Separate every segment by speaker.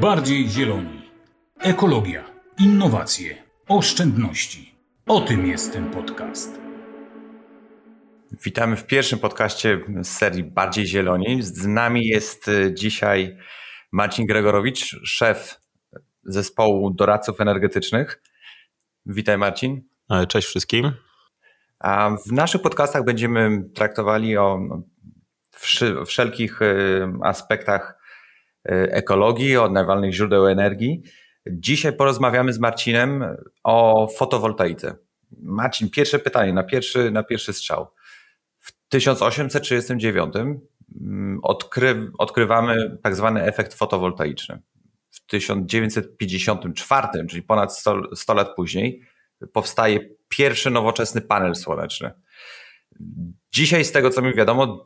Speaker 1: bardziej zieloni. Ekologia, innowacje, oszczędności. O tym jest ten podcast.
Speaker 2: Witamy w pierwszym podcaście z serii Bardziej Zieloni. Z nami jest y, dzisiaj Marcin Gregorowicz, szef zespołu doradców energetycznych. Witaj Marcin.
Speaker 3: E, cześć wszystkim.
Speaker 2: A w naszych podcastach będziemy traktowali o wszelkich y, aspektach ekologii, odnawialnych źródeł energii. Dzisiaj porozmawiamy z Marcinem o fotowoltaice. Marcin, pierwsze pytanie, na pierwszy, na pierwszy strzał. W 1839 mm, odkry, odkrywamy tak zwany efekt fotowoltaiczny. W 1954, czyli ponad 100, 100 lat później, powstaje pierwszy nowoczesny panel słoneczny. Dzisiaj, z tego co mi wiadomo,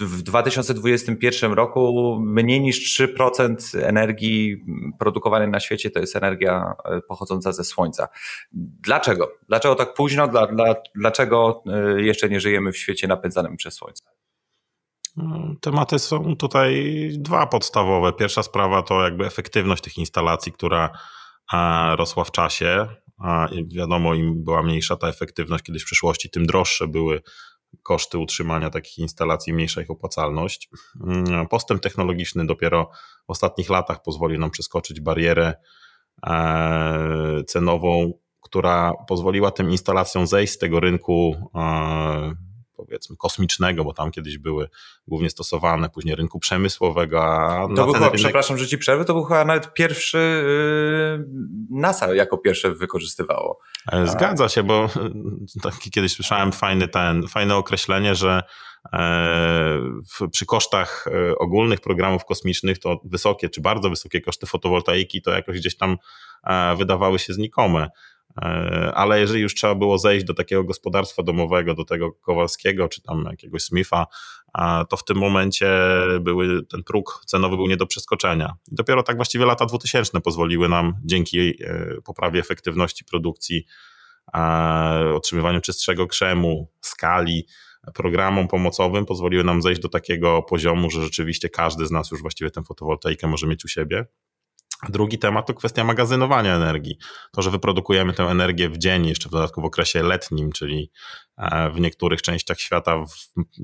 Speaker 2: w 2021 roku mniej niż 3% energii produkowanej na świecie to jest energia e, pochodząca ze słońca. Dlaczego? Dlaczego tak późno? Dla, dla, dlaczego e, jeszcze nie żyjemy w świecie napędzanym przez słońce?
Speaker 3: No, tematy są tutaj dwa podstawowe. Pierwsza sprawa to jakby efektywność tych instalacji, która e, rosła w czasie. Wiadomo, im była mniejsza ta efektywność kiedyś w przyszłości, tym droższe były koszty utrzymania takich instalacji, mniejsza ich opłacalność. Mm, postęp technologiczny dopiero w ostatnich latach pozwolił nam przeskoczyć barierę e, cenową, która pozwoliła tym instalacjom zejść z tego rynku e, powiedzmy kosmicznego, bo tam kiedyś były głównie stosowane, później rynku przemysłowego. A
Speaker 2: to był chyba, rynek... przepraszam, że ci przerwę, to był chyba nawet pierwszy yy, NASA jako pierwsze wykorzystywało.
Speaker 3: E, zgadza się, bo taki kiedyś słyszałem fajny ten, fajne określenie, że e, przy kosztach e, ogólnych programów kosmicznych to wysokie czy bardzo wysokie koszty fotowoltaiki to jakoś gdzieś tam wydawały się znikome. E, ale jeżeli już trzeba było zejść do takiego gospodarstwa domowego, do tego Kowalskiego czy tam jakiegoś Smitha, to w tym momencie były, ten próg cenowy był nie do przeskoczenia. Dopiero tak właściwie lata 2000 pozwoliły nam dzięki e, poprawie efektywności produkcji, otrzymywaniu czystszego krzemu, skali, programom pomocowym pozwoliły nam zejść do takiego poziomu, że rzeczywiście każdy z nas już właściwie tę fotowoltaikę może mieć u siebie. Drugi temat to kwestia magazynowania energii. To, że wyprodukujemy tę energię w dzień, jeszcze w dodatku w okresie letnim, czyli e, w niektórych częściach świata, w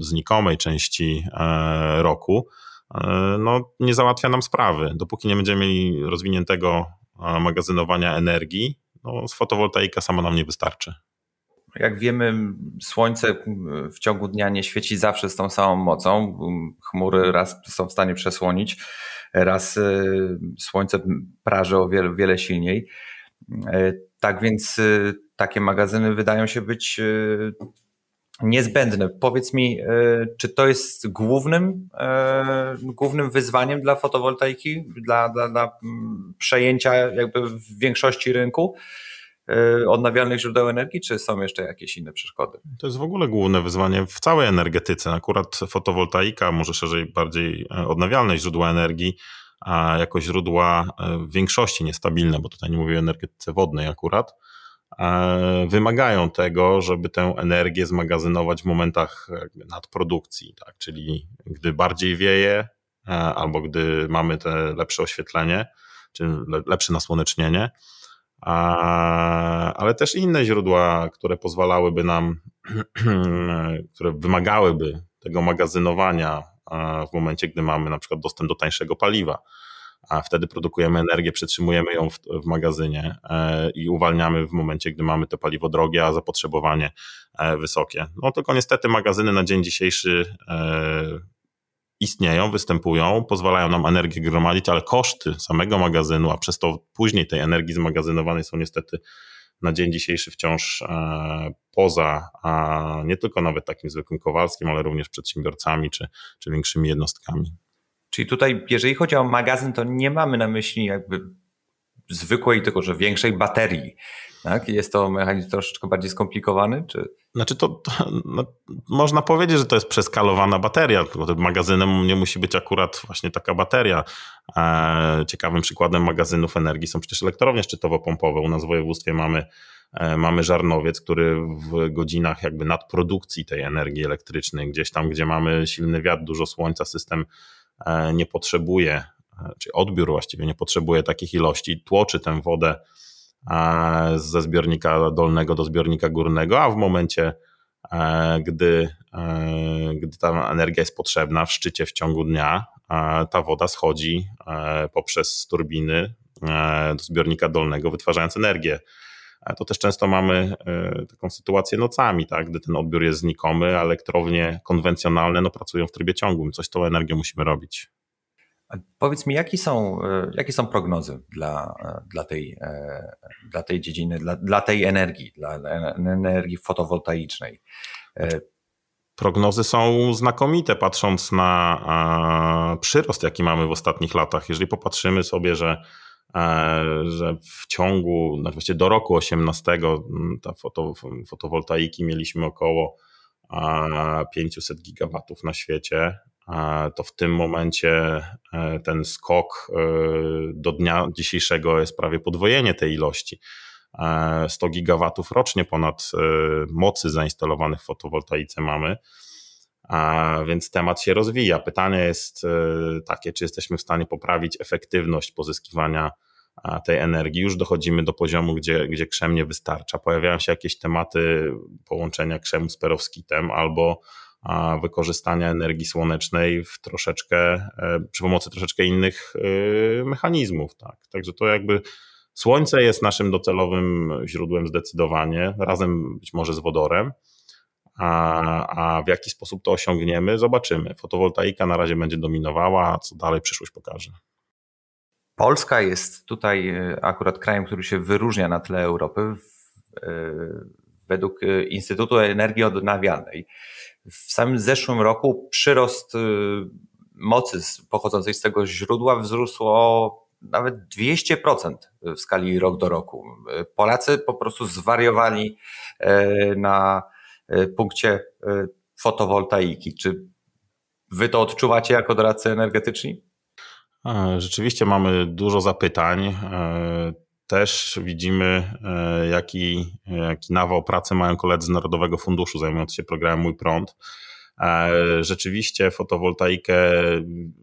Speaker 3: znikomej części e, roku, e, no, nie załatwia nam sprawy. Dopóki nie będziemy mieli rozwiniętego magazynowania energii, no, z fotowoltaika sama nam nie wystarczy.
Speaker 2: Jak wiemy, słońce w ciągu dnia nie świeci zawsze z tą samą mocą. Chmury raz są w stanie przesłonić raz e, słońce praży o wiele, wiele silniej. E, tak więc e, takie magazyny wydają się być niezbędne. Powiedz mi, czy to jest głównym, głównym wyzwaniem dla fotowoltaiki, dla, dla, dla przejęcia jakby w większości rynku? Odnawialnych źródeł energii, czy są jeszcze jakieś inne przeszkody?
Speaker 3: To jest w ogóle główne wyzwanie w całej energetyce. Akurat fotowoltaika, może szerzej bardziej odnawialne źródła energii, a jako źródła e, w większości niestabilne, bo tutaj nie mówię o energetyce wodnej akurat, e, wymagają tego, żeby tę energię zmagazynować w momentach nadprodukcji, tak? czyli gdy bardziej wieje, e, albo gdy mamy te lepsze oświetlenie, czy lepsze nasłonecznienie, ale też inne źródła, które pozwalałyby nam, które wymagałyby tego magazynowania w momencie, gdy mamy na przykład dostęp do tańszego paliwa. A wtedy produkujemy energię, przetrzymujemy ją w, w magazynie e, i uwalniamy w momencie, gdy mamy to paliwo drogie, a zapotrzebowanie e, wysokie. No tylko niestety magazyny na dzień dzisiejszy e, istnieją, występują, pozwalają nam energię gromadzić, ale koszty samego magazynu, a przez to później tej energii zmagazynowanej są niestety na dzień dzisiejszy wciąż poza, a nie tylko nawet takim zwykłym Kowalskim, ale również przedsiębiorcami czy, czy większymi jednostkami.
Speaker 2: Czyli tutaj, jeżeli chodzi o magazyn, to nie mamy na myśli jakby zwykłej, tylko że większej baterii. Tak? Jest to mechanizm troszeczkę bardziej skomplikowany? Czy...
Speaker 3: Znaczy to, to no, można powiedzieć, że to jest przeskalowana bateria, tylko magazynem nie musi być akurat właśnie taka bateria. E, ciekawym przykładem magazynów energii są przecież elektrownie szczytowo-pompowe. U nas w województwie mamy, e, mamy żarnowiec, który w godzinach jakby nadprodukcji tej energii elektrycznej, gdzieś tam, gdzie mamy silny wiatr, dużo słońca, system e, nie potrzebuje czyli odbiór właściwie nie potrzebuje takich ilości, tłoczy tę wodę ze zbiornika dolnego do zbiornika górnego, a w momencie, gdy, gdy ta energia jest potrzebna w szczycie w ciągu dnia, ta woda schodzi poprzez turbiny do zbiornika dolnego, wytwarzając energię to też często mamy e, taką sytuację nocami, tak, gdy ten odbiór jest znikomy, a elektrownie konwencjonalne no, pracują w trybie ciągłym. Coś z tą energią musimy robić.
Speaker 2: Powiedz mi, jakie są, e, jakie są prognozy dla, e, dla, tej, dla tej dziedziny, dla, dla tej energii, dla energii fotowoltaicznej?
Speaker 3: Prognozy są znakomite, patrząc na przyrost, jaki mamy w ostatnich latach. Jeżeli popatrzymy sobie, że E, że w ciągu, no właściwie do roku 18 mm, ta foto, fotowoltaiki mieliśmy około 500 gigawatów na świecie, to w tym momencie e, ten skok e, do dnia dzisiejszego jest prawie podwojenie tej ilości. 100 gigawatów rocznie ponad mocy zainstalowanych w fotowoltaice mamy. Więc temat się rozwija. Pytanie jest takie, czy jesteśmy w stanie poprawić efektywność pozyskiwania tej energii. Już dochodzimy do poziomu, gdzie, gdzie krzem nie wystarcza. Pojawiają się jakieś tematy połączenia krzemu z perowskitem albo wykorzystania energii słonecznej w troszeczkę, e, przy pomocy troszeczkę innych e, mechanizmów. Tak. Także to jakby słońce jest naszym docelowym źródłem zdecydowanie, razem być może z wodorem. A, a w jaki sposób to osiągniemy, zobaczymy. Fotowoltaika na razie będzie dominowała, a co dalej przyszłość pokaże.
Speaker 2: Polska jest tutaj e, akurat krajem, który się wyróżnia na tle Europy e, według Instytutu Energii Odnawialnej. W samym zeszłym roku przyrost mocy pochodzącej z tego źródła wzrósł o nawet 200% w skali rok do roku. Polacy po prostu zwariowali na punkcie fotowoltaiki. Czy wy to odczuwacie jako doradcy energetyczni?
Speaker 3: Rzeczywiście mamy dużo zapytań. E, też widzimy, e, jaki, jaki nawał pracy mają koledzy z Narodowego Funduszu zajmujący się programem Mój Prąd. E, rzeczywiście fotowoltaikę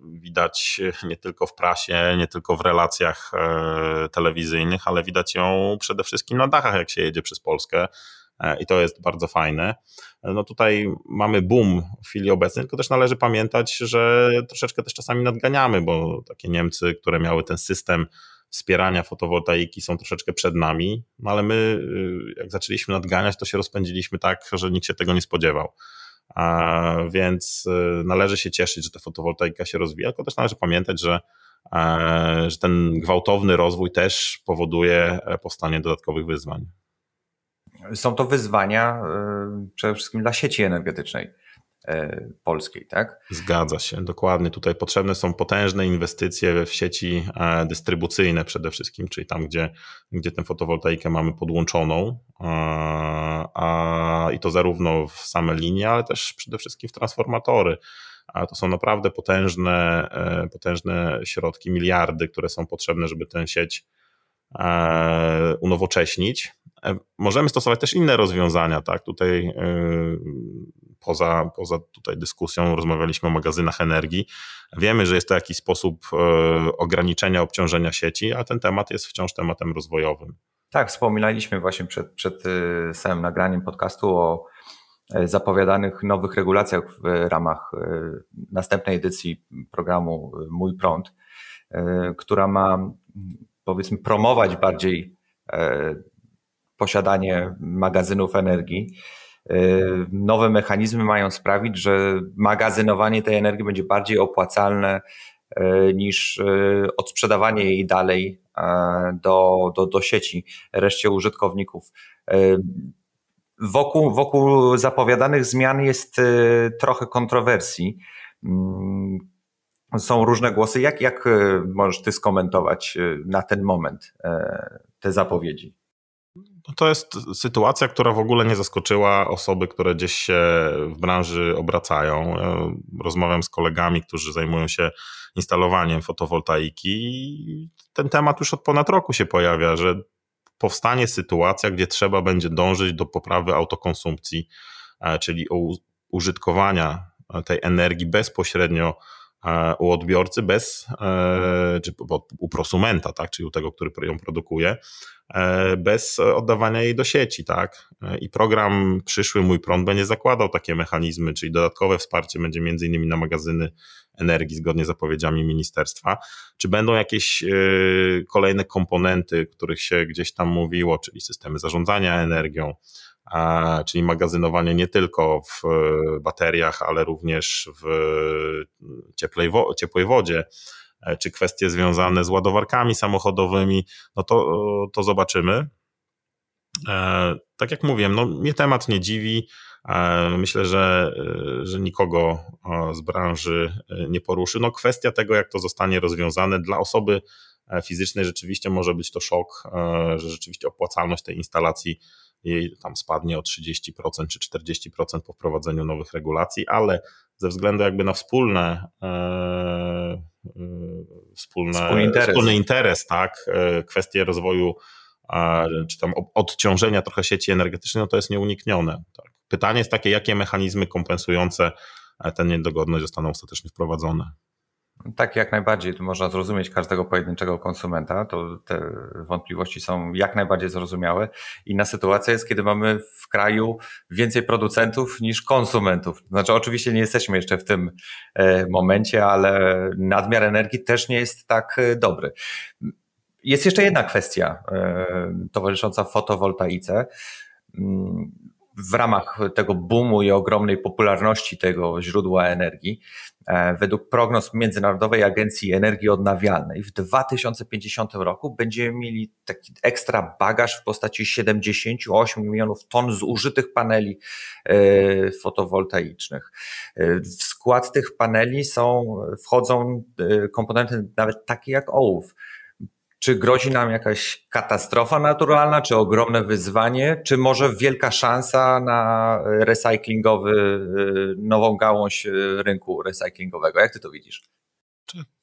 Speaker 3: widać nie tylko w prasie, nie tylko w relacjach telewizyjnych, ale widać ją przede wszystkim na dachach, jak się jedzie przez Polskę. E, i to jest bardzo fajne. No tutaj mamy boom w chwili obecnej, tylko też należy pamiętać, że troszeczkę też czasami nadganiamy, bo takie Niemcy, które miały ten system wspierania fotowoltaiki są troszeczkę przed nami, no ale my y, jak zaczęliśmy nadganiać, to się rozpędziliśmy tak, że nikt się tego nie spodziewał. A więc y, należy się cieszyć, że ta fotowoltaika się rozwija, tylko też należy pamiętać, że, e, że ten gwałtowny rozwój też powoduje e, powstanie dodatkowych wyzwań
Speaker 2: są to wyzwania e, przede wszystkim dla sieci energetycznej polskiej, tak?
Speaker 3: Zgadza się, dokładnie. Tutaj potrzebne są potężne inwestycje w sieci e, dystrybucyjne przede wszystkim, czyli tam, gdzie, gdzie tę fotowoltaikę mamy podłączoną, a, i to zarówno w same linie, ale też przede wszystkim w transformatory. A to są naprawdę potężne, potężne środki, miliardy, które są potrzebne, żeby tę sieć unowocześnić. E, możemy stosować też inne rozwiązania, tak? Tutaj e, poza, poza tutaj dyskusją rozmawialiśmy o magazynach energii. Wiemy, że jest to jakiś sposób e, ograniczenia obciążenia sieci, a ten temat jest wciąż tematem rozwojowym.
Speaker 2: Tak, wspominaliśmy właśnie przed, przed samym nagraniem podcastu o zapowiadanych nowych regulacjach w ramach następnej edycji programu Mój Prąd, która ma powiedzmy promować bardziej posiadanie magazynów energii. E, nowe mechanizmy mają sprawić, że magazynowanie tej energii będzie bardziej opłacalne e, niż e, odsprzedawanie jej dalej do, do, do sieci reszcie użytkowników. Wokół, wokół zapowiadanych zmian jest trochę kontrowersji. Mm, są różne głosy. Jak, jak możesz Ty skomentować na ten moment te zapowiedzi?
Speaker 3: No to jest sytuacja, która w ogóle nie zaskoczyła osoby, które gdzieś się w branży obracają. Rozmawiam z kolegami, którzy zajmują się instalowaniem fotowoltaiki i ten temat już od ponad roku się pojawia, że powstanie sytuacja, gdzie trzeba będzie dążyć do poprawy autokonsumpcji, e, czyli użytkowania tej energii bezpośrednio u odbiorcy bez, czy u prosumenta, tak, czyli u tego, który ją produkuje, bez oddawania jej do sieci, tak. I program przyszły Mój Prąd będzie zakładał takie mechanizmy, czyli dodatkowe wsparcie będzie między innymi na magazyny energii zgodnie z zapowiedziami ministerstwa. Czy będą jakieś kolejne komponenty, których się gdzieś tam mówiło, czyli systemy zarządzania energią, czyli magazynowanie nie tylko w bateriach, ale również w cieplej, ciepłej wodzie, e, czy kwestie związane z ładowarkami samochodowymi, no to, to zobaczymy. E, tak jak mówiłem, no mnie temat nie dziwi. E, myślę, że, że nikogo z branży nie poruszy. No kwestia tego, jak to zostanie rozwiązane dla osoby fizycznej rzeczywiście może być to szok, że rzeczywiście opłacalność tej instalacji jej tam spadnie o 30% czy 40% po wprowadzeniu nowych regulacji, ale ze względu jakby na wspólne, e, e, wspólne wspólny, interes. wspólny interes, tak, e, kwestie rozwoju czy tam odciążenia trochę sieci energetycznej, no to jest nieuniknione. Tak. Pytanie jest takie, jakie mechanizmy kompensujące tę niedogodność zostaną ostatecznie wprowadzone.
Speaker 2: Tak, jak najbardziej. Można zrozumieć każdego pojedynczego konsumenta. To te wątpliwości są jak najbardziej zrozumiałe. Inna sytuacja jest, kiedy mamy w kraju więcej producentów niż konsumentów. Znaczy, oczywiście nie jesteśmy jeszcze w tym e, momencie, ale nadmiar energii też nie jest tak e, dobry. Jest jeszcze jedna kwestia e, towarzysząca fotowoltaice mm, w ramach tego boomu i ogromnej popularności tego źródła energii, według prognoz Międzynarodowej Agencji Energii Odnawialnej w 2050 roku będziemy mieli taki ekstra bagaż w postaci 78 milionów ton zużytych paneli e, fotowoltaicznych. E, w skład tych paneli są, wchodzą komponenty nawet takie jak ołów czy grozi nam jakaś katastrofa naturalna, czy ogromne wyzwanie, czy może wielka szansa na recyklingowy, y, nową gałąź y, rynku recyklingowego? Jak ty to widzisz?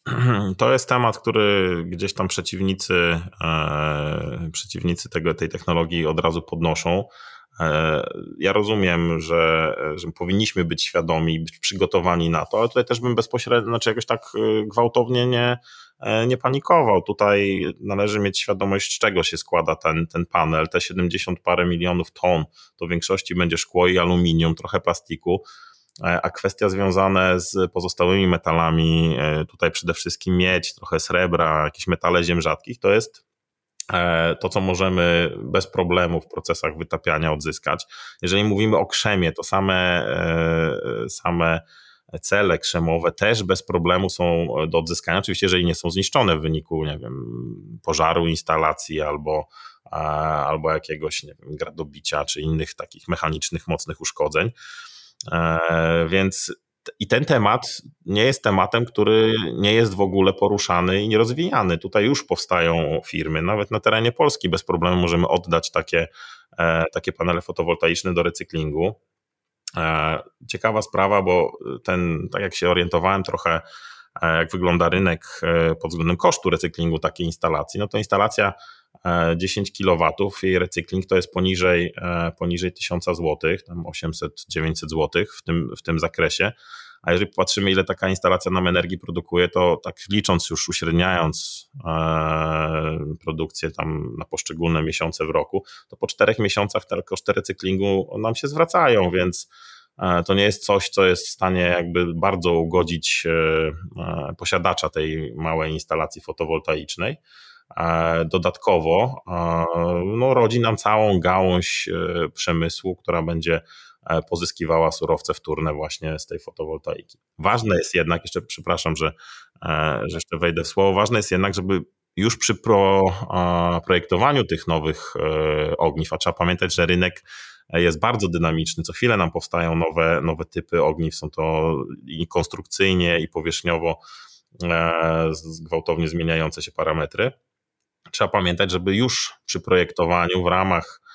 Speaker 3: To jest temat, który gdzieś tam przeciwnicy, e, przeciwnicy tego, tej technologii od razu podnoszą. E, ja rozumiem, że, że powinniśmy być świadomi, być przygotowani na to, ale tutaj też bym bezpośrednio, znaczy jakoś tak e, gwałtownie nie, nie panikował. Tutaj należy mieć świadomość, z czego się składa ten, ten panel. Te 70 parę milionów ton to w większości będzie szkło i aluminium, trochę plastiku. A kwestia związane z pozostałymi metalami, tutaj przede wszystkim miedź, trochę srebra, jakieś metale ziem rzadkich, to jest E, to, co możemy bez problemu w procesach wytapiania odzyskać. Jeżeli mówimy o krzemie, to same, e, same cele krzemowe też bez problemu są do odzyskania. Oczywiście, jeżeli nie są zniszczone w wyniku, nie wiem, pożaru instalacji albo, albo jakiegoś nie wiem, gradobicia czy innych takich mechanicznych, mocnych uszkodzeń. E, więc i ten temat nie jest tematem, który nie jest w ogóle poruszany i nie rozwijany. Tutaj już powstają firmy, nawet na terenie Polski bez problemu możemy oddać takie, e, takie panele fotowoltaiczne do recyklingu. E, ciekawa sprawa, bo ten, tak jak się orientowałem trochę, e, jak wygląda rynek pod względem kosztu recyklingu takiej instalacji, no to instalacja 10 kW, jej recykling to jest poniżej, e, poniżej 1000 zł, tam 800-900 zł w tym, w tym zakresie. A jeżeli popatrzymy, ile taka instalacja nam energii produkuje, to tak licząc już, uśredniając e, produkcję tam na poszczególne miesiące w roku, to po czterech miesiącach te koszty recyklingu nam się zwracają, więc e, to nie jest coś, co jest w stanie jakby bardzo ugodzić posiadacza tej małej instalacji fotowoltaicznej. E, dodatkowo e, no, rodzi nam całą gałąź e, przemysłu, która będzie pozyskiwała surowce wtórne właśnie z tej fotowoltaiki. Ważne jest jednak, jeszcze przepraszam, że, że jeszcze wejdę w słowo, ważne jest jednak, żeby już przy pro, projektowaniu tych nowych ogniw, a trzeba pamiętać, że rynek jest bardzo dynamiczny. Co chwilę nam powstają nowe, nowe typy ogniw, są to i konstrukcyjnie, i powierzchniowo gwałtownie zmieniające się parametry trzeba pamiętać, żeby już przy projektowaniu w ramach e,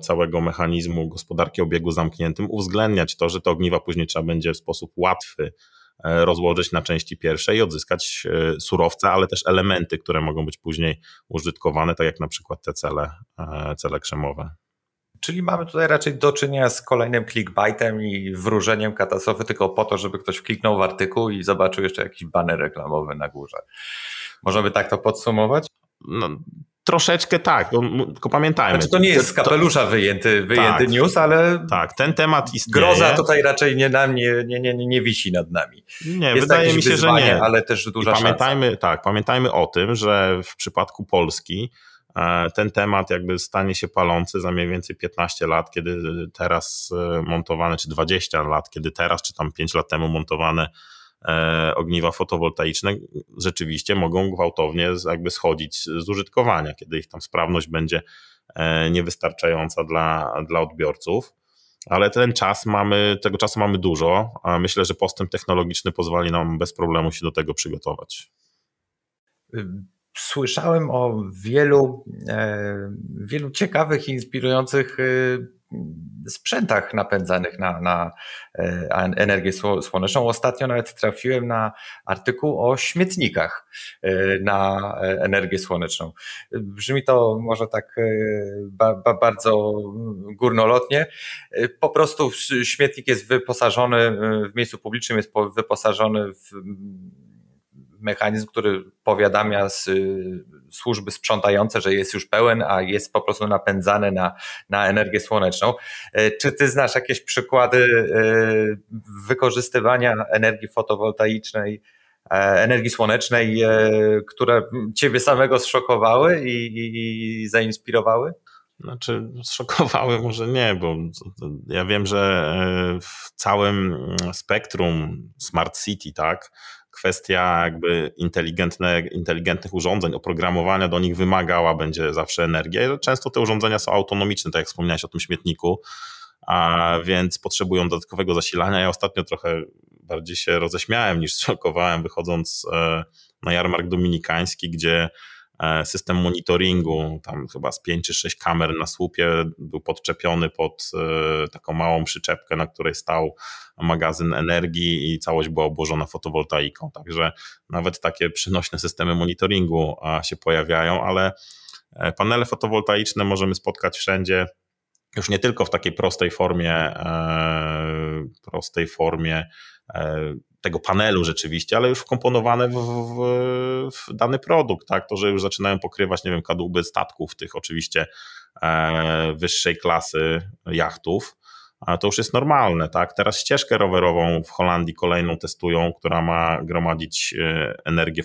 Speaker 3: całego mechanizmu gospodarki o biegu zamkniętym uwzględniać to, że te ogniwa później trzeba będzie w sposób łatwy e, rozłożyć na części pierwsze i odzyskać e, surowce, ale też elementy, które mogą być później użytkowane, tak jak na przykład te cele, cele krzemowe.
Speaker 2: Czyli mamy tutaj raczej do czynienia z kolejnym clickbaitem i wróżeniem katastrofy tylko po to, żeby ktoś kliknął w artykuł i zobaczył jeszcze jakiś baner reklamowy na górze. Możemy tak to podsumować?
Speaker 3: No, troszeczkę tak, tylko pamiętajmy.
Speaker 2: Znaczy to nie jest z kapelusza wyjęty, wyjęty tak, news, ale
Speaker 3: tak, ten temat istnieje.
Speaker 2: Groza tutaj raczej nie, nam, nie, nie, nie, nie wisi nad nami.
Speaker 3: Nie, jest wydaje mi się, wyzwanie, że nie.
Speaker 2: Ale też duża I
Speaker 3: pamiętajmy,
Speaker 2: szansa.
Speaker 3: Tak, pamiętajmy o tym, że w przypadku Polski e, ten temat jakby stanie się palący za mniej więcej 15 lat, kiedy teraz e, montowane, czy 20 lat, kiedy teraz, czy tam 5 lat temu montowane ogniwa fotowoltaiczne rzeczywiście mogą gwałtownie jakby schodzić z użytkowania, kiedy ich tam sprawność będzie e, niewystarczająca dla, dla odbiorców. Ale ten czas mamy, tego czasu mamy dużo, a myślę, że postęp technologiczny pozwoli nam bez problemu się do tego przygotować.
Speaker 2: Słyszałem o wielu, e, wielu ciekawych i inspirujących sprzętach napędzanych na, na e, energię słoneczną. Ostatnio nawet trafiłem na artykuł o śmietnikach e, na e, energię słoneczną. Brzmi to może tak bardzo górnolotnie. Po prostu śmietnik jest wyposażony w miejscu publicznym, jest wyposażony w mechanizm, który powiadamia z y, służby sprzątające, że jest już pełen, a jest po prostu napędzany na, na energię słoneczną. E, czy ty znasz jakieś przykłady e, wykorzystywania energii fotowoltaicznej, e, energii słonecznej, które ciebie samego zszokowały i, i, i zainspirowały?
Speaker 3: Znaczy, zszokowały może nie, bo ja wiem, że w całym spektrum Smart City, tak, kwestia jakby inteligentne, inteligentnych urządzeń, oprogramowania do nich wymagała będzie zawsze energię. Często te urządzenia są autonomiczne, tak jak wspomniałeś o tym śmietniku, a więc potrzebują dodatkowego zasilania. Ja ostatnio trochę bardziej się roześmiałem niż szokowałem, wychodząc e, na jarmark dominikański, gdzie system monitoringu, tam chyba z 5 czy 6 kamer na słupie był podczepiony pod e, taką małą przyczepkę, na której stał magazyn energii i całość była obłożona fotowoltaiką. Także nawet takie przynośne systemy monitoringu się pojawiają, ale e, panele fotowoltaiczne możemy spotkać wszędzie. Już nie tylko w takiej prostej formie, prostej formie tego panelu rzeczywiście, ale już wkomponowane w, w, w, dany produkt, tak? To, że już zaczynają pokrywać, nie wiem, kadłuby statków, tych oczywiście e, wyższej klasy jachtów, to już jest normalne, tak? Teraz ścieżkę rowerową w Holandii kolejną testują, która ma gromadzić e, energię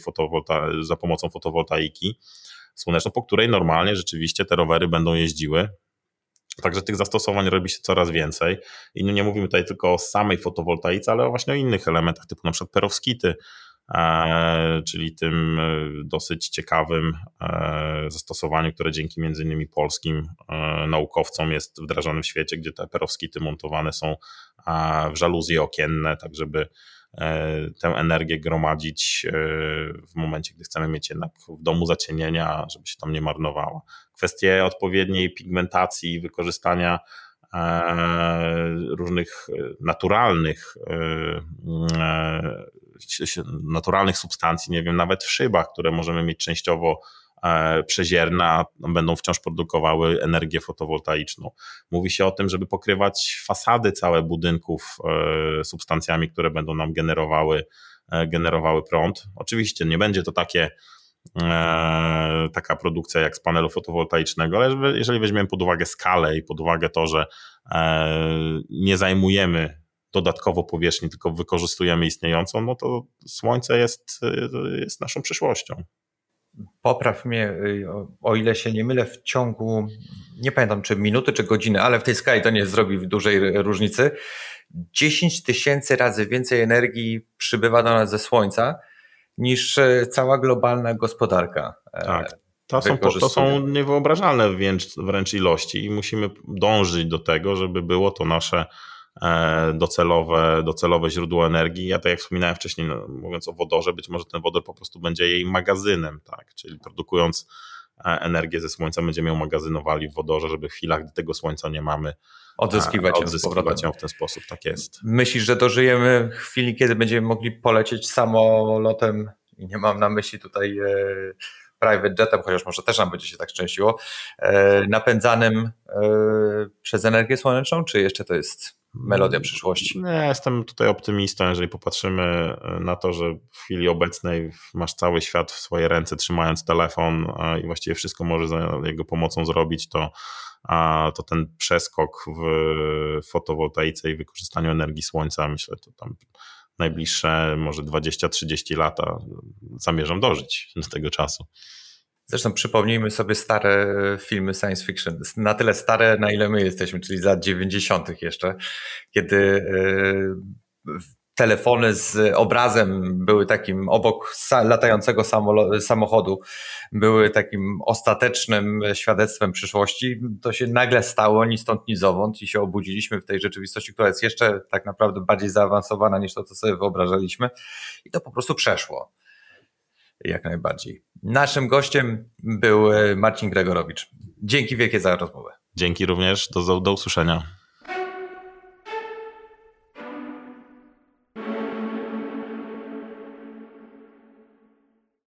Speaker 3: za pomocą fotowoltaiki słoneczną, po której normalnie rzeczywiście te rowery będą jeździły Także tych zastosowań robi się coraz więcej. I nie mówimy tutaj tylko o samej fotowoltaice, ale właśnie o innych elementach, typu na przykład perowskity, e, czyli tym e, dosyć ciekawym e, zastosowaniu, które dzięki między innymi polskim naukowcom jest wdrażane w świecie, gdzie te perowskity montowane są w żaluzje okienne, tak żeby tę energię gromadzić w momencie, gdy chcemy mieć jednak w domu zacienienia, żeby się tam nie marnowała. Kwestie odpowiedniej pigmentacji, wykorzystania e, różnych naturalnych, e, naturalnych substancji, nie wiem, nawet w szybach, które możemy mieć częściowo e, przezierna, będą wciąż produkowały energię fotowoltaiczną. Mówi się o tym, żeby pokrywać fasady całe budynków substancjami, które będą nam generowały, generowały prąd. Oczywiście nie będzie to takie E, taka produkcja jak z panelu fotowoltaicznego, ale jeżeli weźmiemy pod uwagę skalę i pod uwagę to, że e, nie zajmujemy dodatkowo powierzchni, tylko wykorzystujemy istniejącą, no to słońce jest, jest naszą przyszłością.
Speaker 2: Popraw mnie, o ile się nie mylę, w ciągu, nie pamiętam czy minuty, czy godziny, ale w tej skali to nie zrobi dużej różnicy. 10 tysięcy razy więcej energii przybywa do nas ze słońca niż e, cała globalna gospodarka.
Speaker 3: E, tak. To są, to są niewyobrażalne wręcz, wręcz ilości i musimy dążyć do tego, żeby było to nasze docelowe, docelowe źródło energii. Ja tak jak wspominałem wcześniej, no, mówiąc o wodorze, być może ten wodor po prostu będzie jej magazynem, tak? czyli produkując energię ze słońca będziemy ją magazynowali w wodorze, żeby w chwilach, gdy tego słońca nie mamy,
Speaker 2: odzyskiwać,
Speaker 3: ją, odzyskiwać ją w ten sposób. Tak jest.
Speaker 2: Myślisz, że dożyjemy chwili, kiedy będziemy mogli polecieć samolotem i nie mam na myśli tutaj e, private jetem, chociaż może też nam będzie się tak szczęściło, napędzanym przez energię słoneczną, czy jeszcze to jest melodia przyszłości?
Speaker 3: Nie, jestem tutaj optymistą, jeżeli popatrzymy na to, że w chwili obecnej masz cały świat w swoje ręce, trzymając telefon i właściwie wszystko może za jego pomocą zrobić, to to ten przeskok w fotowoltaice i wykorzystaniu energii słońca, myślę, to tam najbliższe może 20-30 lata zamierzam dożyć do tego czasu.
Speaker 2: Zresztą przypomnijmy sobie stare filmy science fiction. Na tyle stare, na ile my jesteśmy, czyli z lat 90. jeszcze, kiedy e, telefony z obrazem były takim obok latającego samochodu, były takim ostatecznym świadectwem przyszłości. To się nagle stało ni stąd, ni zowąd i się obudziliśmy w tej rzeczywistości, która jest jeszcze tak naprawdę bardziej zaawansowana niż to, co sobie wyobrażaliśmy i to po prostu przeszło. Jak najbardziej. Naszym gościem był Marcin Gregorowicz. Dzięki wielkie za rozmowę.
Speaker 3: Dzięki również. Do, do usłyszenia.